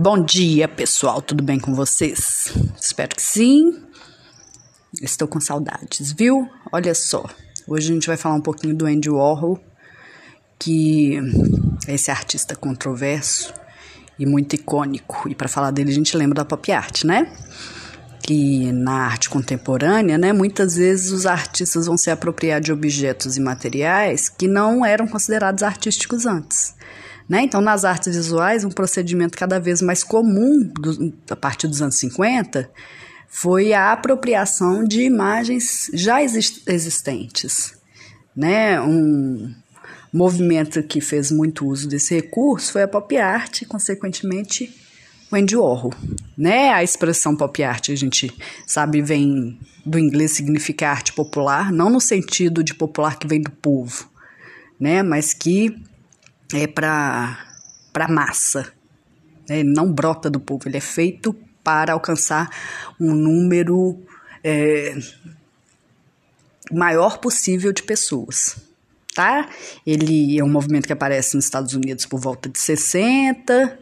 Bom dia, pessoal. Tudo bem com vocês? Espero que sim. Estou com saudades, viu? Olha só. Hoje a gente vai falar um pouquinho do Andy Warhol, que é esse artista controverso e muito icônico. E para falar dele, a gente lembra da pop art, né? Que na arte contemporânea, né, muitas vezes os artistas vão se apropriar de objetos e materiais que não eram considerados artísticos antes. Né? Então, nas artes visuais, um procedimento cada vez mais comum do, a partir dos anos 50 foi a apropriação de imagens já existentes. Né? Um movimento que fez muito uso desse recurso foi a pop art, consequentemente, o Andy Warhol. Né? A expressão pop art, a gente sabe, vem do inglês, significa arte popular, não no sentido de popular que vem do povo, né? mas que é para para massa. Né? Não brota do povo, ele é feito para alcançar um número é, maior possível de pessoas. Tá? Ele é um movimento que aparece nos Estados Unidos por volta de 60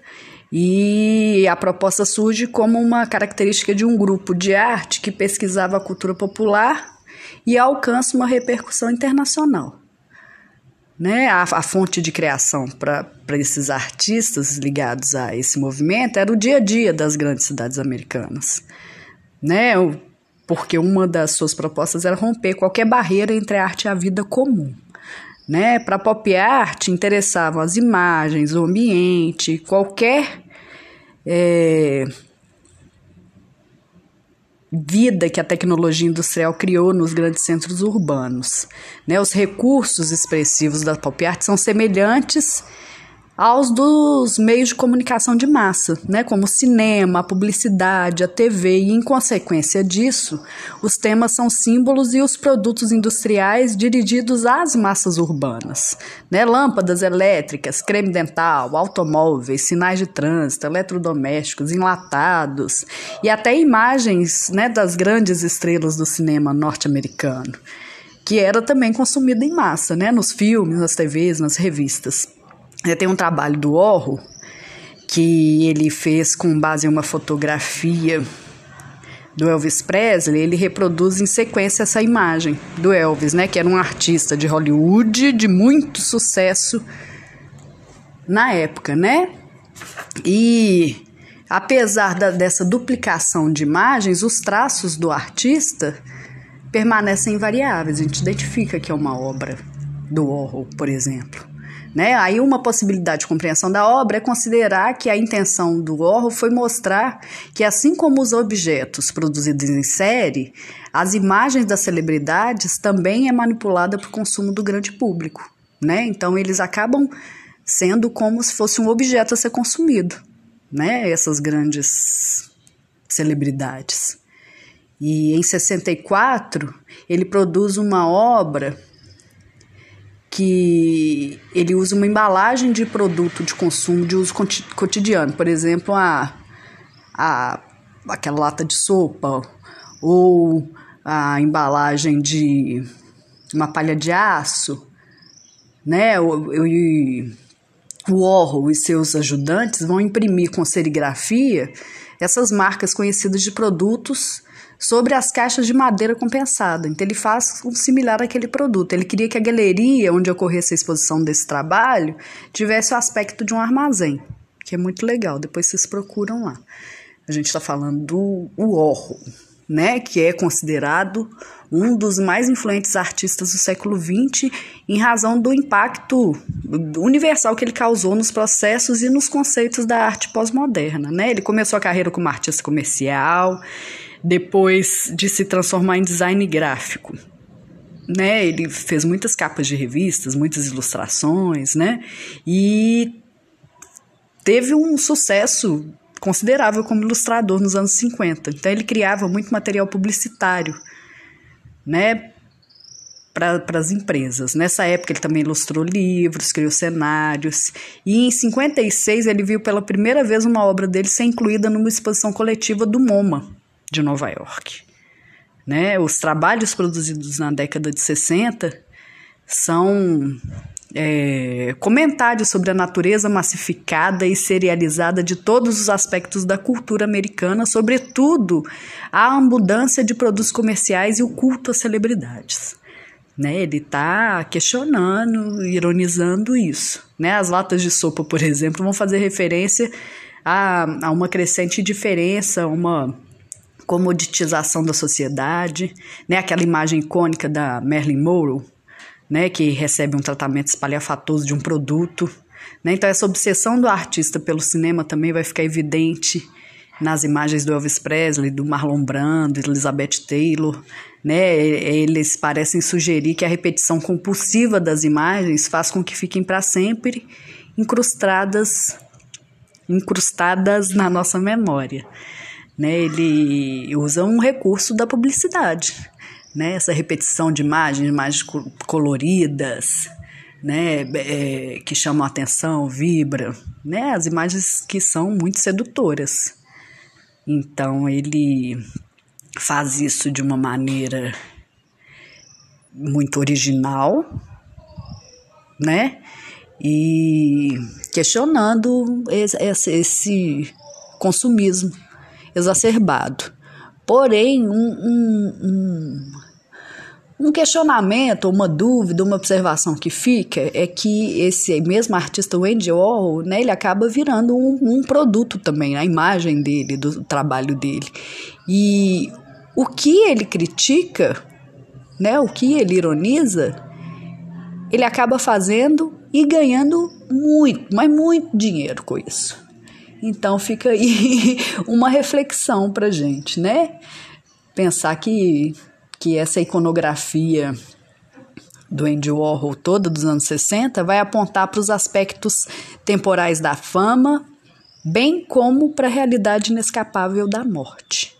e a proposta surge como uma característica de um grupo de arte que pesquisava a cultura popular e alcança uma repercussão internacional. Né? A, a fonte de criação para esses artistas ligados a esse movimento era o dia a dia das grandes cidades americanas. Né? Porque uma das suas propostas era romper qualquer barreira entre a arte e a vida comum. Né? Para pop art interessavam as imagens, o ambiente, qualquer é, vida que a tecnologia industrial criou nos grandes centros urbanos. Né? Os recursos expressivos da pop art são semelhantes aos dos meios de comunicação de massa, né, como o cinema, a publicidade, a TV, e em consequência disso, os temas são símbolos e os produtos industriais dirigidos às massas urbanas, né, lâmpadas elétricas, creme dental, automóveis, sinais de trânsito, eletrodomésticos, enlatados e até imagens, né, das grandes estrelas do cinema norte-americano, que era também consumida em massa, né, nos filmes, nas TVs, nas revistas. Tem um trabalho do Orro que ele fez com base em uma fotografia do Elvis Presley, ele reproduz em sequência essa imagem do Elvis, né, que era um artista de Hollywood de muito sucesso na época, né? E apesar da, dessa duplicação de imagens, os traços do artista permanecem invariáveis. A gente identifica que é uma obra do Warhol, por exemplo. Né? Aí uma possibilidade de compreensão da obra é considerar que a intenção do Warhol foi mostrar que assim como os objetos produzidos em série, as imagens das celebridades também é manipulada para o consumo do grande público, né? Então eles acabam sendo como se fosse um objeto a ser consumido, né? Essas grandes celebridades. E em 64 ele produz uma obra que ele usa uma embalagem de produto de consumo de uso cotidiano, por exemplo, a, a aquela lata de sopa ou a embalagem de uma palha de aço, né? O, o Warhol e seus ajudantes vão imprimir com serigrafia essas marcas conhecidas de produtos sobre as caixas de madeira compensada. Então ele faz um similar àquele produto. Ele queria que a galeria onde ocorresse a exposição desse trabalho tivesse o aspecto de um armazém, que é muito legal. Depois vocês procuram lá. A gente está falando do Warhol, né, que é considerado um dos mais influentes artistas do século XX em razão do impacto universal que ele causou nos processos e nos conceitos da arte pós-moderna. Né? Ele começou a carreira como artista comercial, depois de se transformar em design gráfico. Né, ele fez muitas capas de revistas, muitas ilustrações, né? E teve um sucesso considerável como ilustrador nos anos 50. Então ele criava muito material publicitário, né, para as empresas. Nessa época ele também ilustrou livros, criou cenários, e em 56 ele viu pela primeira vez uma obra dele ser incluída numa exposição coletiva do MoMA, de Nova York. Né? Os trabalhos produzidos na década de 60 são é, comentários sobre a natureza massificada e serializada de todos os aspectos da cultura americana, sobretudo a abundância de produtos comerciais e o culto às celebridades. Né, ele está questionando, ironizando isso. Né? As latas de sopa, por exemplo, vão fazer referência a, a uma crescente diferença, uma comoditização da sociedade, né? aquela imagem icônica da Marilyn Monroe, né, que recebe um tratamento espalhafatoso de um produto. Né? Então, essa obsessão do artista pelo cinema também vai ficar evidente nas imagens do Elvis Presley, do Marlon Brando, Elizabeth Taylor. Né? Eles parecem sugerir que a repetição compulsiva das imagens faz com que fiquem para sempre incrustadas, incrustadas na nossa memória. Né? Ele usa um recurso da publicidade né? Essa repetição de imagens, imagens coloridas, né? É, que chamam a atenção, vibra, né? As imagens que são muito sedutoras. Então ele faz isso de uma maneira muito original, né? E questionando esse, esse consumismo exacerbado. Porém, um, um, um, um questionamento, uma dúvida, uma observação que fica é que esse mesmo artista, Andy Warhol, né, ele acaba virando um, um produto também, a imagem dele, do trabalho dele. E o que ele critica, né, o que ele ironiza, ele acaba fazendo e ganhando muito, mas muito dinheiro com isso. Então fica aí uma reflexão para gente, né? Pensar que que essa iconografia do Andy Warhol toda dos anos 60 vai apontar para os aspectos temporais da fama, bem como para a realidade inescapável da morte.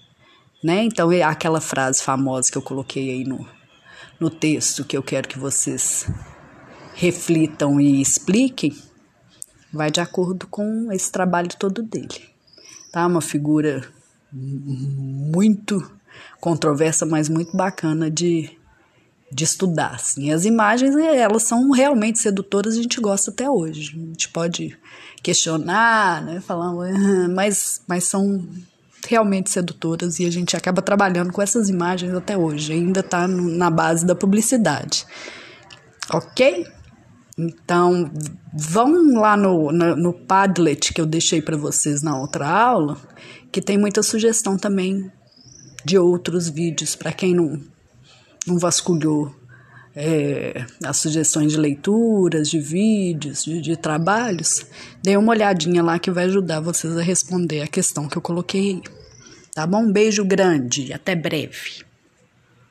Né? Então, é aquela frase famosa que eu coloquei aí no, no texto, que eu quero que vocês reflitam e expliquem, vai de acordo com esse trabalho todo dele. Tá? Uma figura muito controversa, mas muito bacana de, de estudar. Assim. As imagens, elas são realmente sedutoras, a gente gosta até hoje. A gente pode questionar, né, falar, mas, mas são realmente sedutoras e a gente acaba trabalhando com essas imagens até hoje. Ainda está na base da publicidade. Ok? Então, vão lá no, no, no Padlet que eu deixei para vocês na outra aula, que tem muita sugestão também de outros vídeos, para quem não, não vasculhou é, as sugestões de leituras, de vídeos, de, de trabalhos, dê uma olhadinha lá que vai ajudar vocês a responder a questão que eu coloquei aí. Tá bom? Um beijo grande, até breve.